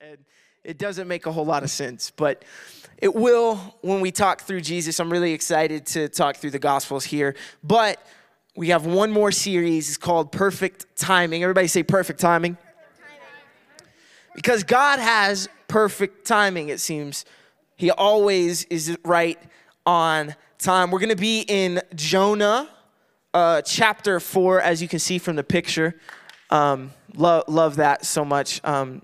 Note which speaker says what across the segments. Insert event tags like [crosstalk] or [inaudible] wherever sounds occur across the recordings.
Speaker 1: And it doesn't make a whole lot of sense, but it will when we talk through Jesus. I'm really excited to talk through the Gospels here. But we have one more series. It's called Perfect Timing. Everybody say perfect timing. Because God has perfect timing, it seems. He always is right on time. We're going to be in Jonah uh, chapter 4, as you can see from the picture. Um, love, love that so much. Um,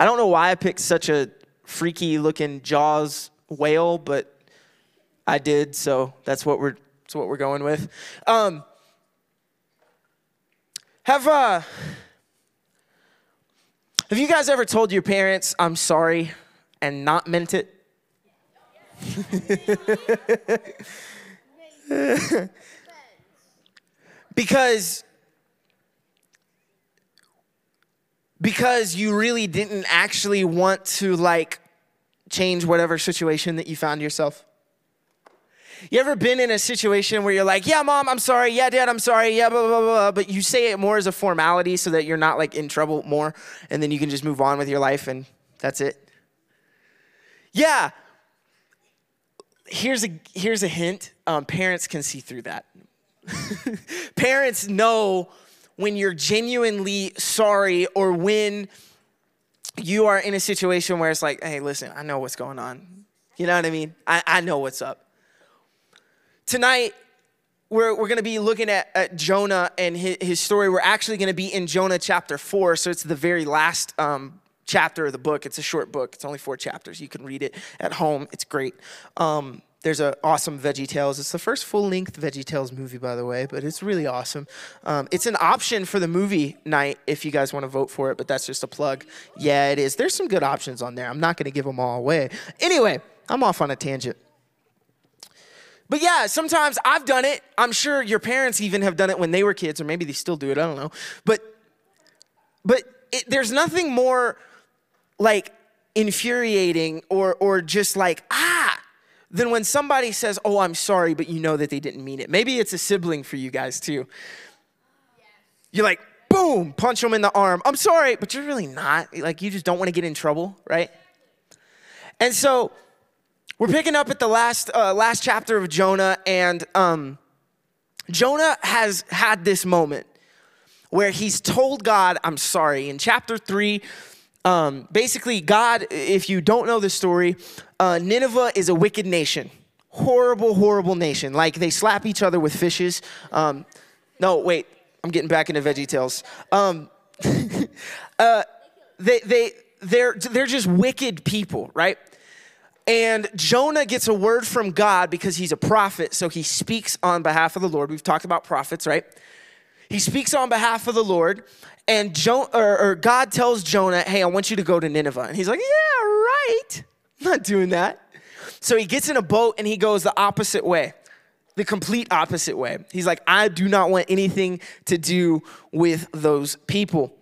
Speaker 1: I don't know why I picked such a freaky looking Jaws whale, but I did, so that's what we're that's what we're going with. Um, have uh, have you guys ever told your parents I'm sorry and not meant it? [laughs] [laughs] because because you really didn't actually want to like change whatever situation that you found yourself. You ever been in a situation where you're like yeah mom i'm sorry. Yeah dad i'm sorry. Yeah blah blah blah, but you say it more as a formality so that you're not like in trouble more and then you can just move on with your life and that's it. Yeah. Here's a here's a hint. Um, parents can see through that. [laughs] Parents know when you're genuinely sorry or when you are in a situation where it's like, hey, listen, I know what's going on. You know what I mean? I, I know what's up. Tonight, we're, we're going to be looking at, at Jonah and his, his, story. We're actually going to be in Jonah chapter 4, so it's the very last um, chapter of the book. It's a short book, it's only four chapters. You can read it at home, it's great. Um, there's an awesome Veggie Tales. It's the first full length Veggie Tales movie, by the way, but it's really awesome. Um, it's an option for the movie night if you guys want to vote for it, but that's just a plug. Yeah, it is. There's some good options on there. I'm not going to give them all away. Anyway, I'm off on a tangent. But yeah, sometimes I've done it. I'm sure your parents even have done it when they were kids, or maybe they still do it. I don't know. But but it, there's nothing more like infuriating or or just like ah than when somebody says, Oh, I'm sorry, but you know that they didn't mean it. Maybe it's a sibling for you guys too. You're like, boom, punch them in the arm. I'm sorry, but you're really not. Like, you just don't want to get in trouble, right? And so we're picking up at the last, uh, last chapter of Jonah, and um, Jonah has had this moment where he's told God, I'm sorry. In chapter three, um, basically, God, if you don't know the story, uh, Nineveh is a wicked nation. Horrible, horrible nation. Like they slap each other with fishes. Um, no, wait, I'm getting back into Veggie Tales. Um, [laughs] uh, they, they, they're, they're just wicked people, right? And Jonah gets a word from God because he's a prophet, so he speaks on behalf of the Lord. We've talked about prophets, right? He speaks on behalf of the Lord, and jo- or, or God tells Jonah, Hey, I want you to go to Nineveh. And he's like, Yeah, right. I'm [laughs] not doing that. So he gets in a boat and he goes the opposite way, the complete opposite way. He's like, I do not want anything to do with those people.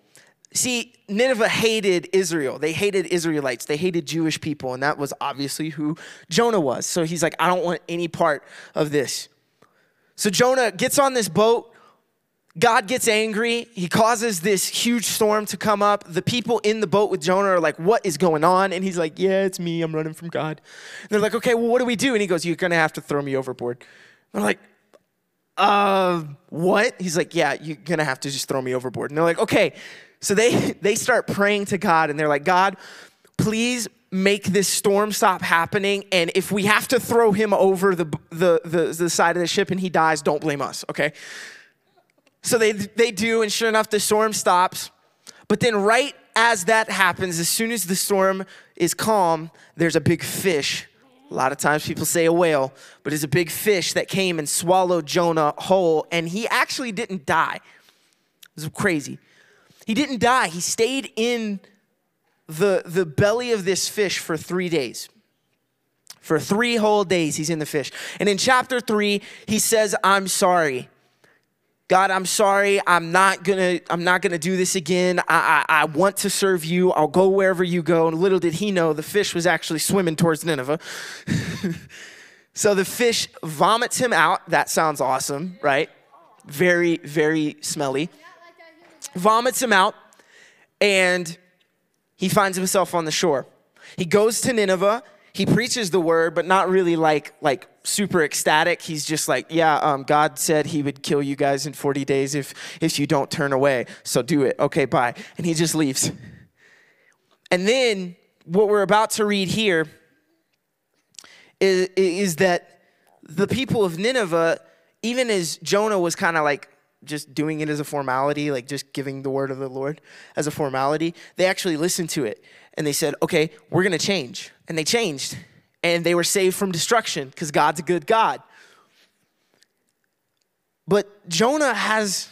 Speaker 1: See, Nineveh hated Israel. They hated Israelites. They hated Jewish people. And that was obviously who Jonah was. So he's like, I don't want any part of this. So Jonah gets on this boat God gets angry. He causes this huge storm to come up. The people in the boat with Jonah are like, What is going on? And he's like, Yeah, it's me. I'm running from God. And they're like, Okay, well, what do we do? And he goes, You're going to have to throw me overboard. And I'm like, Uh, what? He's like, Yeah, you're going to have to just throw me overboard. And they're like, Okay. So they, [laughs] they start praying to God and they're like, God, please make this storm stop happening. And if we have to throw him over the, the, the, the side of the ship and he dies, don't blame us, okay? So they, they do, and sure enough, the storm stops. But then, right as that happens, as soon as the storm is calm, there's a big fish. A lot of times people say a whale, but it's a big fish that came and swallowed Jonah whole, and he actually didn't die. It was crazy. He didn't die. He stayed in the, the belly of this fish for three days. For three whole days, he's in the fish. And in chapter three, he says, I'm sorry. God, I'm sorry. I'm not gonna. I'm not gonna do this again. I, I, I want to serve you. I'll go wherever you go. And little did he know, the fish was actually swimming towards Nineveh. [laughs] so the fish vomits him out. That sounds awesome, right? Very, very smelly. Vomits him out, and he finds himself on the shore. He goes to Nineveh. He preaches the word, but not really like like super ecstatic. He's just like, yeah, um, God said He would kill you guys in 40 days if if you don't turn away. So do it. Okay, bye. And he just leaves. And then what we're about to read here is, is that the people of Nineveh, even as Jonah was kind of like just doing it as a formality, like just giving the word of the Lord as a formality, they actually listened to it and they said, okay, we're going to change. And they changed and they were saved from destruction because God's a good God. But Jonah has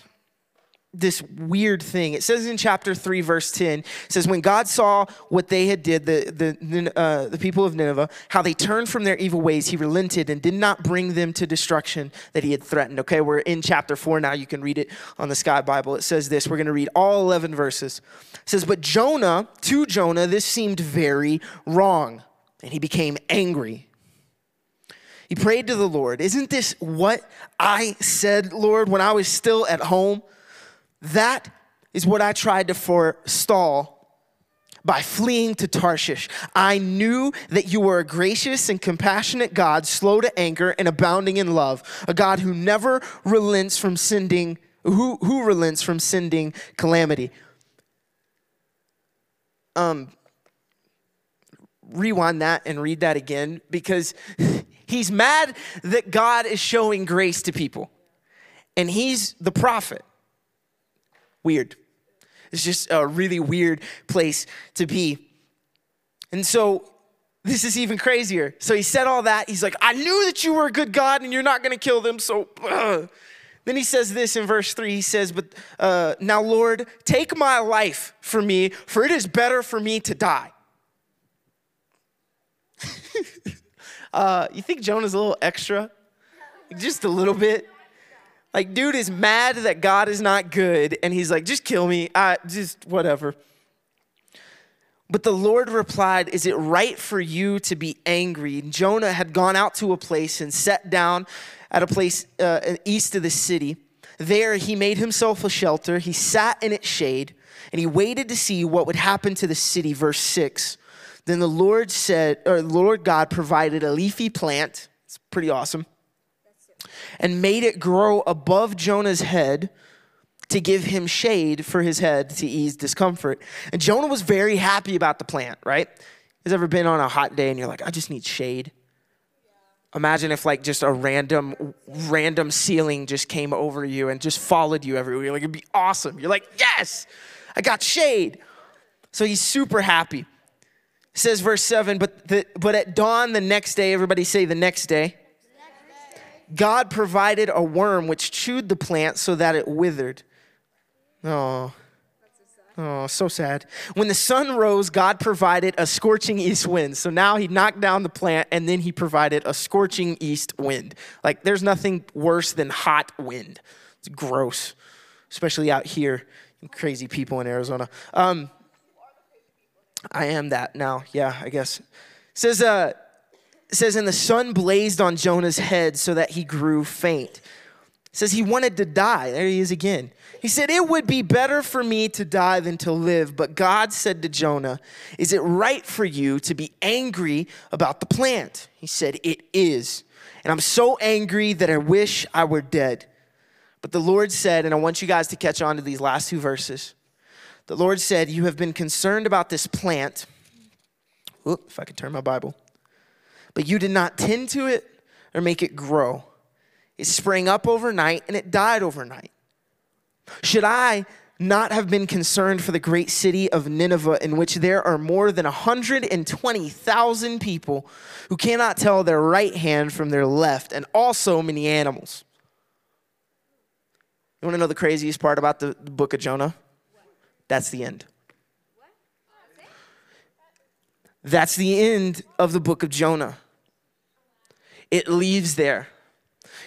Speaker 1: this weird thing. It says in chapter 3, verse 10, it says, When God saw what they had did, the, the, uh, the people of Nineveh, how they turned from their evil ways, he relented and did not bring them to destruction that he had threatened. Okay, we're in chapter 4 now. You can read it on the Sky Bible. It says this. We're going to read all 11 verses. It says, But Jonah, to Jonah, this seemed very wrong, and he became angry. He prayed to the Lord, Isn't this what I said, Lord, when I was still at home? That is what I tried to forestall by fleeing to Tarshish. I knew that you were a gracious and compassionate God, slow to anger and abounding in love, a God who never relents from sending who, who relents from sending calamity. Um rewind that and read that again because [laughs] he's mad that God is showing grace to people. And he's the prophet weird. It's just a really weird place to be. And so this is even crazier. So he said all that. He's like, I knew that you were a good God and you're not going to kill them. So uh. then he says this in verse three. He says, But uh, now, Lord, take my life for me, for it is better for me to die. [laughs] uh, you think Jonah's a little extra? Just a little bit? Like, dude is mad that God is not good, and he's like, just kill me. I just whatever. But the Lord replied, Is it right for you to be angry? And Jonah had gone out to a place and sat down at a place uh, east of the city. There he made himself a shelter. He sat in its shade and he waited to see what would happen to the city. Verse 6. Then the Lord said, or the Lord God provided a leafy plant. It's pretty awesome and made it grow above Jonah's head to give him shade for his head to ease discomfort. And Jonah was very happy about the plant, right? Has ever been on a hot day and you're like, I just need shade? Imagine if like just a random random ceiling just came over you and just followed you everywhere. Like it'd be awesome. You're like, yes, I got shade. So he's super happy. Says verse 7, but the, but at dawn the next day, everybody say the next day. God provided a worm which chewed the plant so that it withered. Oh. Oh, so sad. When the sun rose, God provided a scorching east wind. So now he knocked down the plant and then he provided a scorching east wind. Like there's nothing worse than hot wind. It's gross, especially out here. Crazy people in Arizona. Um, I am that now. Yeah, I guess. It says, uh, says, and the sun blazed on Jonah's head so that he grew faint. It says he wanted to die. There he is again. He said, It would be better for me to die than to live. But God said to Jonah, Is it right for you to be angry about the plant? He said, It is. And I'm so angry that I wish I were dead. But the Lord said, and I want you guys to catch on to these last two verses. The Lord said, You have been concerned about this plant. Oop, if I could turn my Bible but you did not tend to it or make it grow. It sprang up overnight and it died overnight. Should I not have been concerned for the great city of Nineveh, in which there are more than 120,000 people who cannot tell their right hand from their left, and also many animals? You want to know the craziest part about the, book of Jonah? That's the end. That's the end of the book of Jonah it leaves there.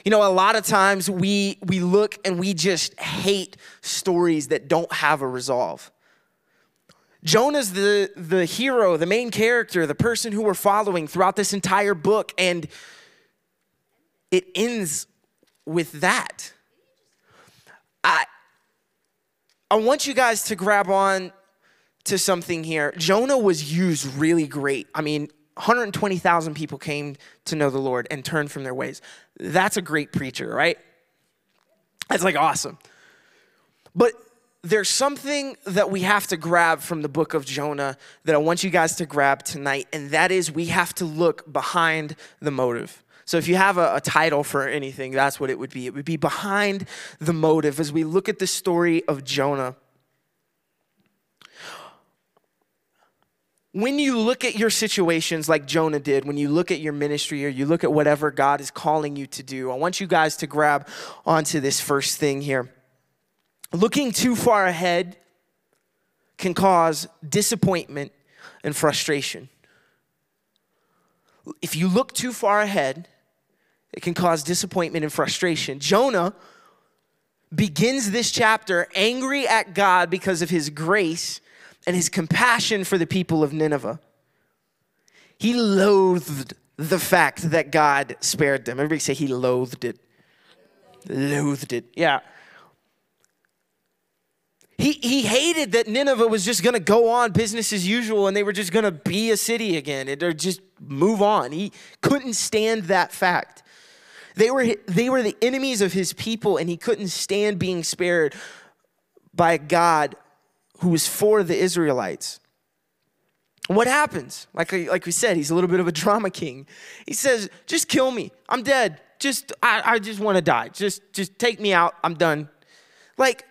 Speaker 1: You know, a lot of times we we look and we just hate stories that don't have a resolve. Jonah's the the hero, the main character, the person who we're following throughout this entire book and it ends with that. I I want you guys to grab on to something here. Jonah was used really great. I mean, 120,000 people came to know the Lord and turned from their ways. That's a great preacher, right? That's like awesome. But there's something that we have to grab from the book of Jonah that I want you guys to grab tonight, and that is we have to look behind the motive. So if you have a, a, title for anything, that's what it would be. It would be behind the motive as we look at the story of Jonah. When you look at your situations like Jonah did, when you look at your ministry or you look at whatever God is calling you to do, I want you guys to grab onto this first thing here. Looking too far ahead can cause disappointment and frustration. If you look too far ahead, it can cause disappointment and frustration. Jonah begins this chapter angry at God because of his grace and his compassion for the people of Nineveh. He loathed the fact that God spared them. Everybody say he loathed it. Loathed it. Yeah. He, he hated that Nineveh was just going to go on business as usual and they were just going to be a city again or just move on. He couldn't stand that fact. They were, they were the enemies of his people, and he couldn't stand being spared by God who was for the Israelites. What happens? Like, like we said, he's a little bit of a drama king. He says, just kill me. I'm dead. Just, I, I just want to die. Just, just take me out. I'm done. Like,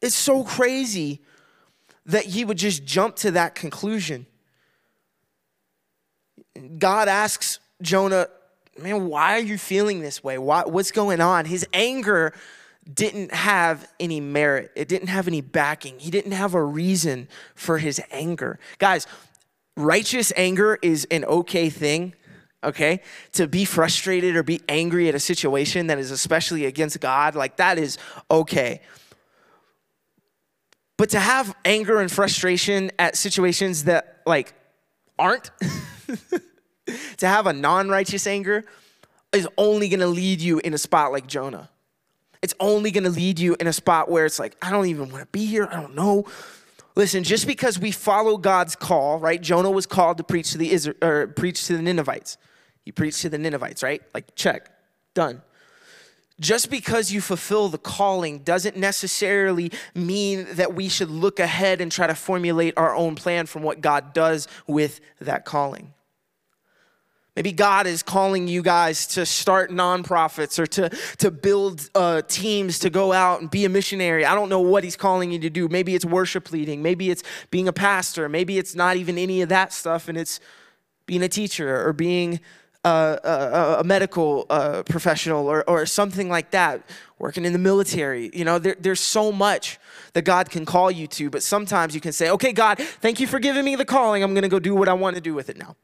Speaker 1: it's so crazy that he would just jump to that conclusion. God asks Jonah, man, why are you feeling this way? Why, what's going on? His anger didn't have any merit, it didn't have any backing. He didn't have a reason for his anger. Guys, righteous anger is an okay thing. Okay, to be frustrated or be angry at a situation that is especially against God, like that is okay. But to have anger and frustration at situations that like aren't [laughs] [laughs] to have a non righteous anger is only gonna lead you in a spot like Jonah. It's only gonna lead you in a spot where it's like, I don't even wanna be here, I don't know. Listen, just because we follow God's call, right? Jonah was called to preach to the Israel, or preach to the Ninevites. He preached to the Ninevites, right? Like, check, done. Just because you fulfill the calling doesn't necessarily mean that we should look ahead and try to formulate our own plan from what God does with that calling. Maybe God is calling you guys to start nonprofits or to, to build uh, teams to go out and be a missionary. I don't know what He's calling you to do. Maybe it's worship leading. Maybe it's being a pastor. Maybe it's not even any of that stuff and it's being a teacher or being a, a, medical uh, professional or, or something like that, working in the military. You know, there, there's so much that God can call you to, but sometimes you can say, okay, God, thank you for giving me the calling. I'm going to go do what I want to do with it now.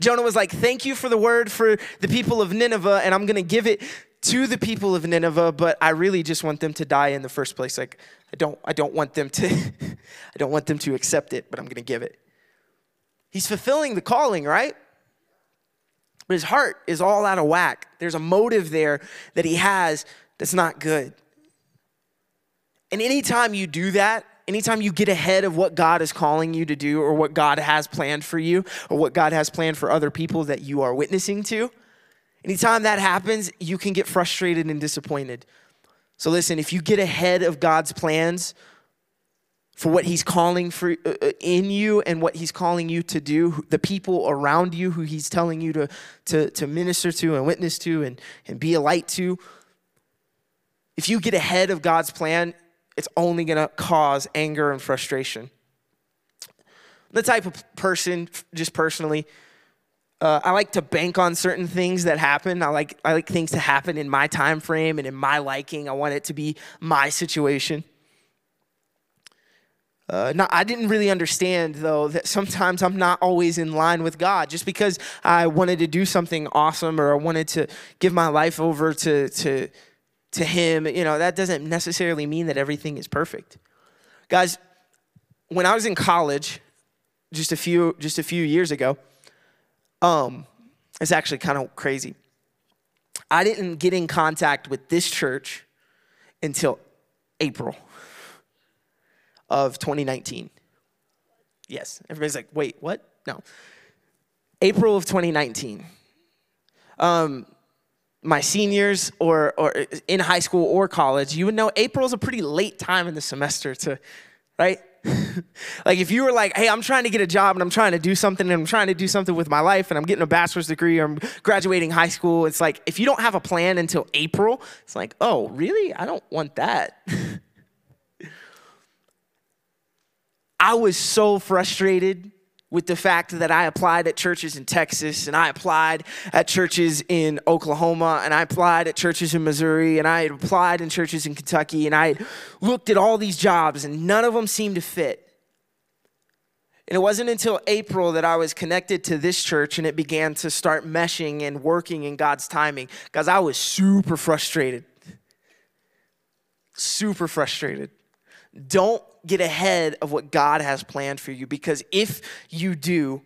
Speaker 1: Jonah was like, Thank you for the word for the people of Nineveh, and I'm going to give it to the people of Nineveh, but I really just want them to die in the first place. Like, I don't, I don't want them to, [laughs] I don't want them to accept it, but I'm going to give it. He's fulfilling the calling, right? But his heart is all out of whack. There's a motive there that he has that's not good. And anytime you do that, anytime you get ahead of what God is calling you to do or what God has planned for you or what God has planned for other people that you are witnessing to, anytime that happens, you can get frustrated and disappointed. So listen, if you get ahead of God's plans for what he's calling for uh, uh, in you and what he's calling you to do, the people around you who he's telling you to, to, to minister to and witness to and, and be a light to, if you get ahead of God's plan, it's only going to cause anger and frustration. The type of person, just personally, uh, I like to bank on certain things that happen. I like I like things to happen in my time frame and in my liking. I want it to be my situation. Uh, I didn't really understand though that sometimes I'm not always in line with God. Just because I wanted to do something awesome or I wanted to give my life over to to to him, you know, that doesn't necessarily mean that everything is perfect. Guys, when I was in college, just a few just a few years ago, um, it's actually kind of crazy. I didn't get in contact with this church until April. of 2019. Yes, everybody's like, wait, what? No. April of 2019. Um, my seniors or, or in high school or college, you would know April is a pretty late time in the semester to, right? [laughs] like if you were like, hey, I'm trying to get a job and I'm trying to do something and I'm trying to do something with my life and I'm getting a bachelor's degree or I'm graduating high school, it's like if you don't have a plan until April, it's like, oh, really? I don't want that. [laughs] I was so frustrated with the fact that I applied at churches in Texas and I applied at churches in Oklahoma and I applied at churches in Missouri and I had applied in churches in Kentucky and I looked at all these jobs and none of them seemed to fit. And it wasn't until April that I was connected to this church and it began to start meshing and working in God's timing because I was super frustrated. Super frustrated. Don't get ahead of what God has planned for you because if you do,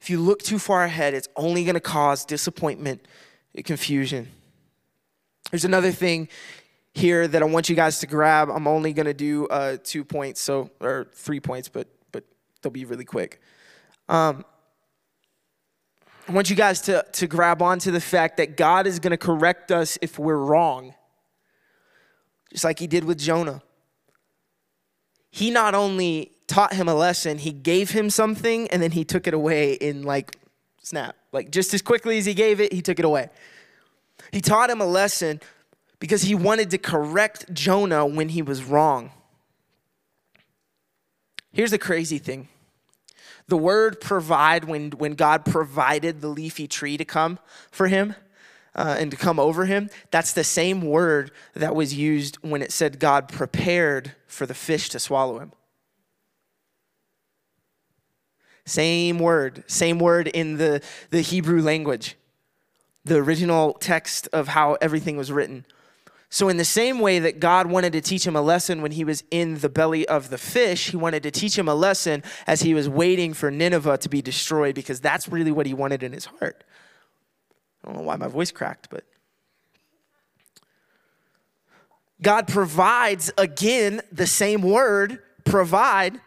Speaker 1: if you look too far ahead, it's only going to cause disappointment and confusion. There's another thing here that I want you guys to grab. I'm only going to do uh, two points, so or three points, but but they'll be really quick. Um, I want you guys to, to grab onto the fact that God is going to correct us if we're wrong, just like He did with Jonah he not only taught him a lesson, he gave him something and then he took it away in like snap. Like just as quickly as he gave it, he took it away. He taught him a lesson because he wanted to correct Jonah when he was wrong. Here's the crazy thing. The word provide, when, when God provided the leafy tree to come for him, uh, and to come over him, that's the same word that was used when it said God prepared for the fish to swallow him. Same word, same word in the, the Hebrew language, the original text of how everything was written. So, in the same way that God wanted to teach him a lesson when he was in the belly of the fish, he wanted to teach him a lesson as he was waiting for Nineveh to be destroyed because that's really what he wanted in his heart. I don't know why my voice cracked, but God provides again the same word, provide,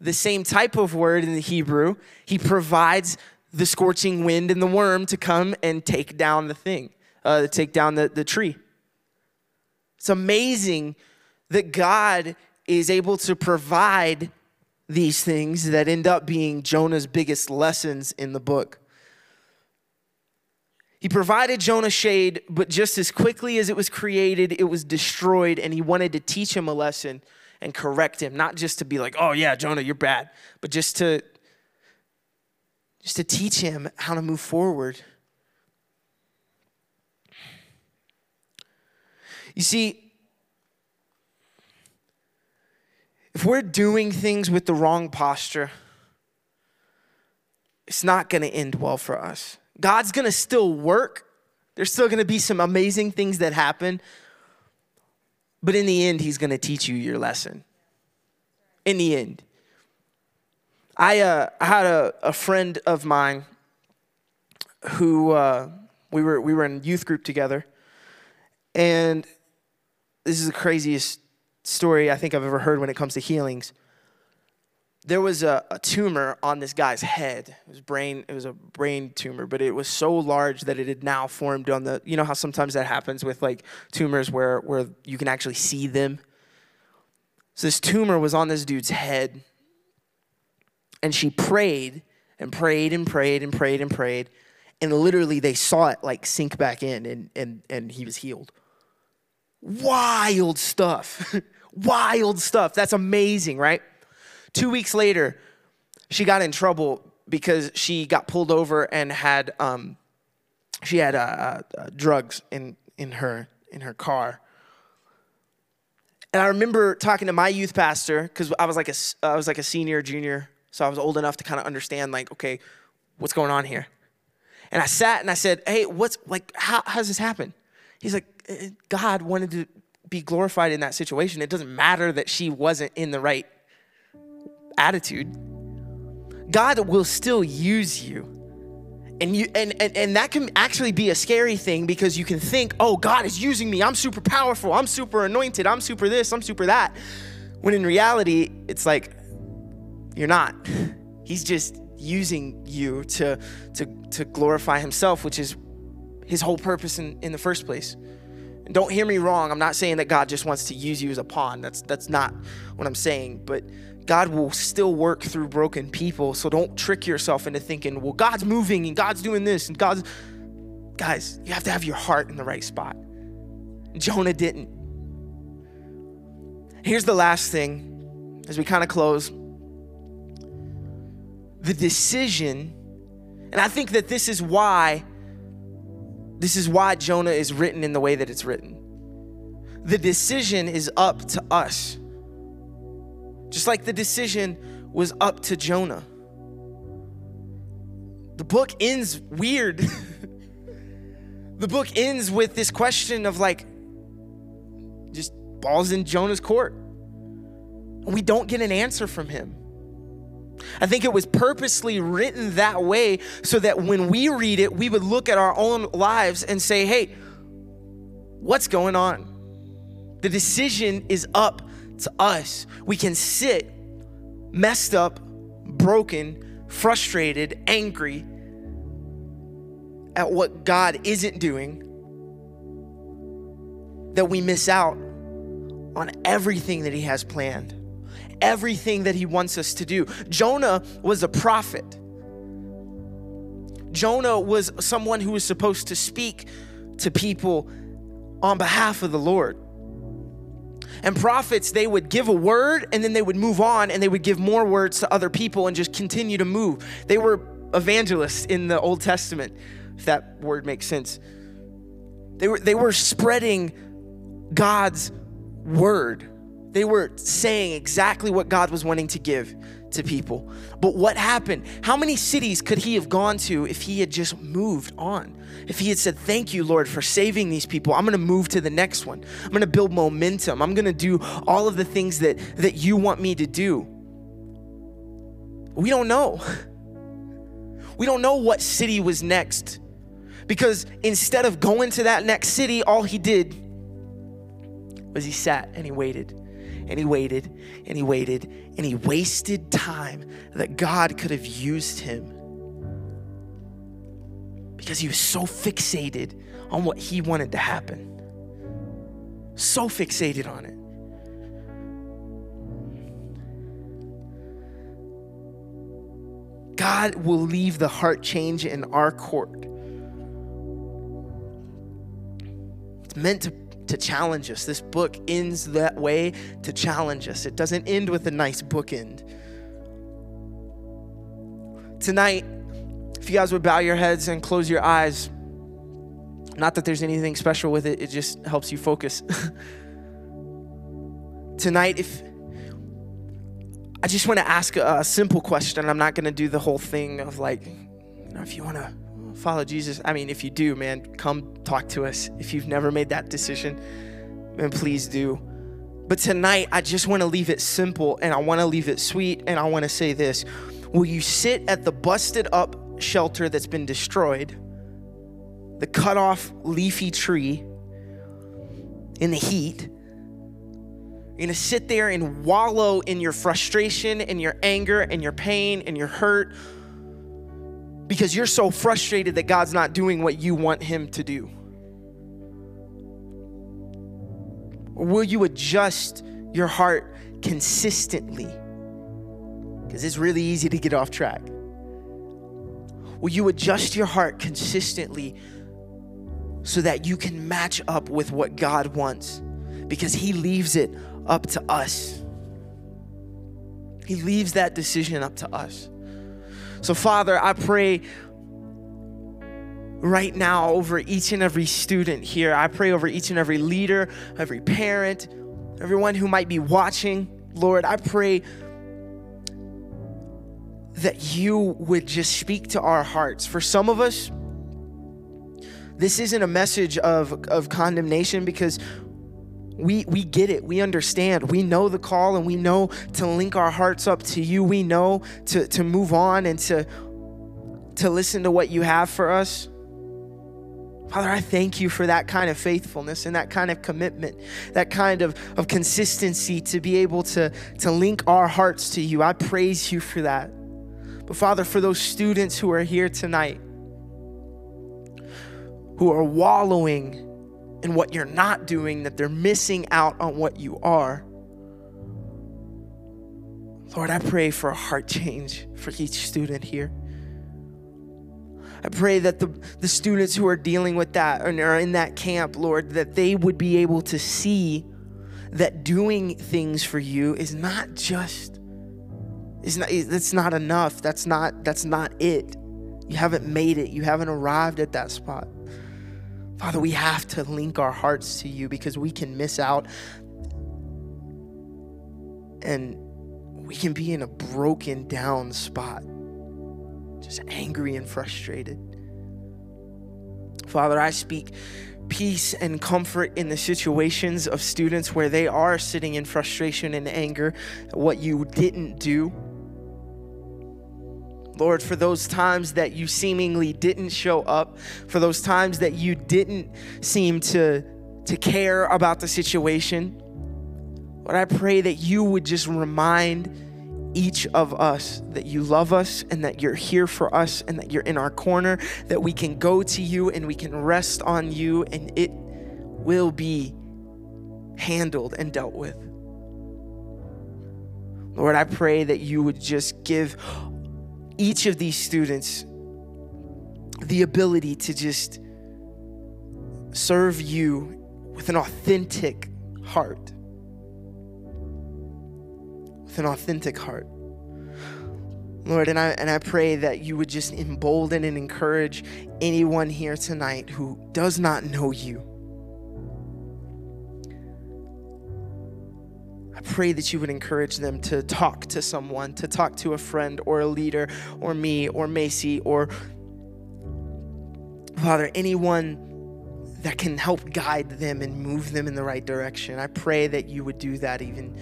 Speaker 1: the same type of word in the Hebrew. He provides the scorching wind and the worm to come and take down the thing, uh, take down the, the tree. It's amazing that God is able to provide these things that end up being Jonah's biggest lessons in the book. He provided Jonah shade, but just as quickly as it was created, it was destroyed, and he wanted to teach him a lesson and correct him, not just to be like, "Oh yeah, Jonah, you're bad," but just to just to teach him how to move forward. You see, if we're doing things with the wrong posture, it's not going to end well for us. God's gonna still work. There's still gonna be some amazing things that happen. But in the end, He's gonna teach you your lesson. In the end. I, uh, I had a, a friend of mine who uh, we, were, we were in youth group together. And this is the craziest story I think I've ever heard when it comes to healings there was a, a, tumor on this guy's head. It was brain. It was a brain tumor, but it was so large that it had now formed on the. You know how sometimes that happens with like tumors where where you can actually see them. So this tumor was on this dude's head, and she prayed and prayed and prayed and prayed and prayed, and literally they saw it like sink back in, and and and he was healed. Wild stuff. [laughs] Wild stuff. That's amazing, right? Two weeks later, she got in trouble because she got pulled over and had um, she had uh, uh, uh, drugs in in her in her car. And I remember talking to my youth pastor because I was like a I was like a senior, junior, so I was old enough to kind of understand like, okay, what's going on here? And I sat and I said, hey, what's like, how, how does this happen? He's like, eh, God wanted to be glorified in that situation. It doesn't matter that she wasn't in the right attitude, God will still use you. And you and, and and that can actually be a scary thing because you can think, "Oh, God is using me. I'm super powerful. I'm super anointed. I'm super this, I'm super that." When in reality, it's like, you're not. [laughs] He's just using you to, to, to glorify himself, which is his whole purpose in, in the first place. And don't hear me wrong. I'm not saying that God just wants to use you as a pawn. That's that's not what I'm saying. But God will still work through broken people. So don't trick yourself into thinking, well, God's moving and God's doing this and God's guys, you have to have your heart in the right spot. Jonah didn't. Here's the last thing as we kind of close. The decision, and I think that this is why this is why Jonah is written in the way that it's written. The decision is up to us. Just like the decision was up to Jonah. The book ends weird. [laughs] the book ends with this question of like, just balls in Jonah's court. And we don't get an answer from him. I think it was purposely written that way so that when we read it, we would look at our own lives and say, hey, what's going on? The decision is up to us. We can sit messed up, broken, frustrated, angry at what God isn't doing, that we miss out on everything that He has planned everything that he wants us to do. Jonah was a prophet. Jonah was someone who was supposed to speak to people on behalf of the Lord. And prophets, they would give a word and then they would move on and they would give more words to other people and just continue to move. They were evangelists in the Old Testament, if that word makes sense. They were, they were spreading God's word. They were saying exactly what God was wanting to give to people. But what happened? How many cities could he have gone to if he had just moved on? If he had said, Thank you, Lord, for saving these people. I'm gonna move to the next one. I'm gonna build momentum. I'm gonna do all of the things that, that you want me to do. We don't know. [laughs] We don't know what city was next. Because instead of going to that next city, all he did was he sat and he waited and he waited and he waited and he wasted time that God could have used him because he was so fixated on what he wanted to happen. So fixated on it. God will leave the heart change in our court. It's meant to to challenge us. This book ends that way to challenge us. It doesn't end with a nice bookend. Tonight, if you guys would bow your heads and close your eyes, not that there's anything special with it, it just helps you focus. [laughs] Tonight, if I just want to ask a, a simple question, I'm not going to do the whole thing of like, you know, if you want to follow Jesus, I mean, if you do, man, come talk to us. If you've never made that decision, then please do. But tonight, I just want to leave it simple and I want to leave it sweet. And I want to say this Will you sit at the busted up shelter that's been destroyed, the cut off leafy tree in the heat? You're gonna sit there and wallow in your frustration and your anger and your pain and your hurt because you're so frustrated that God's not doing what you want Him to do? Or will you adjust your heart consistently? Because it's really easy to get off track. Will you adjust your heart consistently so that you can match up with what God wants? Because He leaves it up to us. He leaves that decision up to us. So, Father, I pray right now over each and every student here. I pray over each and every leader, every parent, everyone who might be watching. Lord, I pray that you would just speak to our hearts. For some of us, this isn't a message of, of condemnation because we we get it we understand we know the call and we know to link our hearts up to you we know to to move on and to to listen to what you have for us Father, I thank you for that kind of faithfulness and that kind of commitment, that kind of, of consistency to be able to, to link our hearts to you. I praise you for that. But Father, for those students who are here tonight, who are wallowing in what you're not doing, that they're missing out on what you are. Lord, I pray for a heart change for each student here. I pray that the, the students who are dealing with that and are in that camp, Lord, that they would be able to see that doing things for you is not just is not that's not enough. That's not that's not it. You haven't made it. You haven't arrived at that spot. Father, we have to link our hearts to you because we can miss out and we can be in a broken down spot, just angry and frustrated. Father, I speak peace and comfort in the situations of students where they are sitting in frustration and anger what you didn't do. Lord, for those times that you seemingly didn't show up, for those times that you didn't seem to, to care about the situation, Lord, I pray that you would just remind each of us that you love us and that you're here for us and that you're in our corner, that we can go to you and we can rest on you and it will be handled and dealt with. Lord, I pray that you would just give each of these students the ability to just serve you with an authentic heart with an authentic heart. Lord, and I, and I pray that you would just embolden and encourage anyone here tonight who does not know you. I pray that you would encourage them to talk to someone, to talk to a friend or a leader or me or Macy or Father, anyone that can help guide them and move them in the right direction. I pray that you would do that even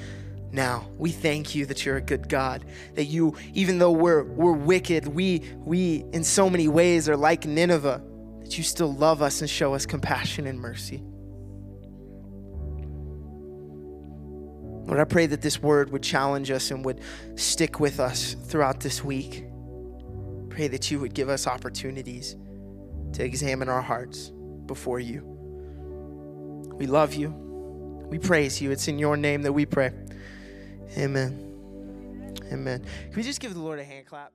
Speaker 1: now. We thank you that you're a good God. That you, even though we're we're wicked, we we in so many ways are like Nineveh, that you still love us and show us compassion and mercy. Lord, I pray that this word would challenge us and would stick with us throughout this week. Pray that you would give us opportunities to examine our hearts before you. We love you. We praise you. It's in your name that we pray. Amen. Amen. Can we just give the Lord a hand clap?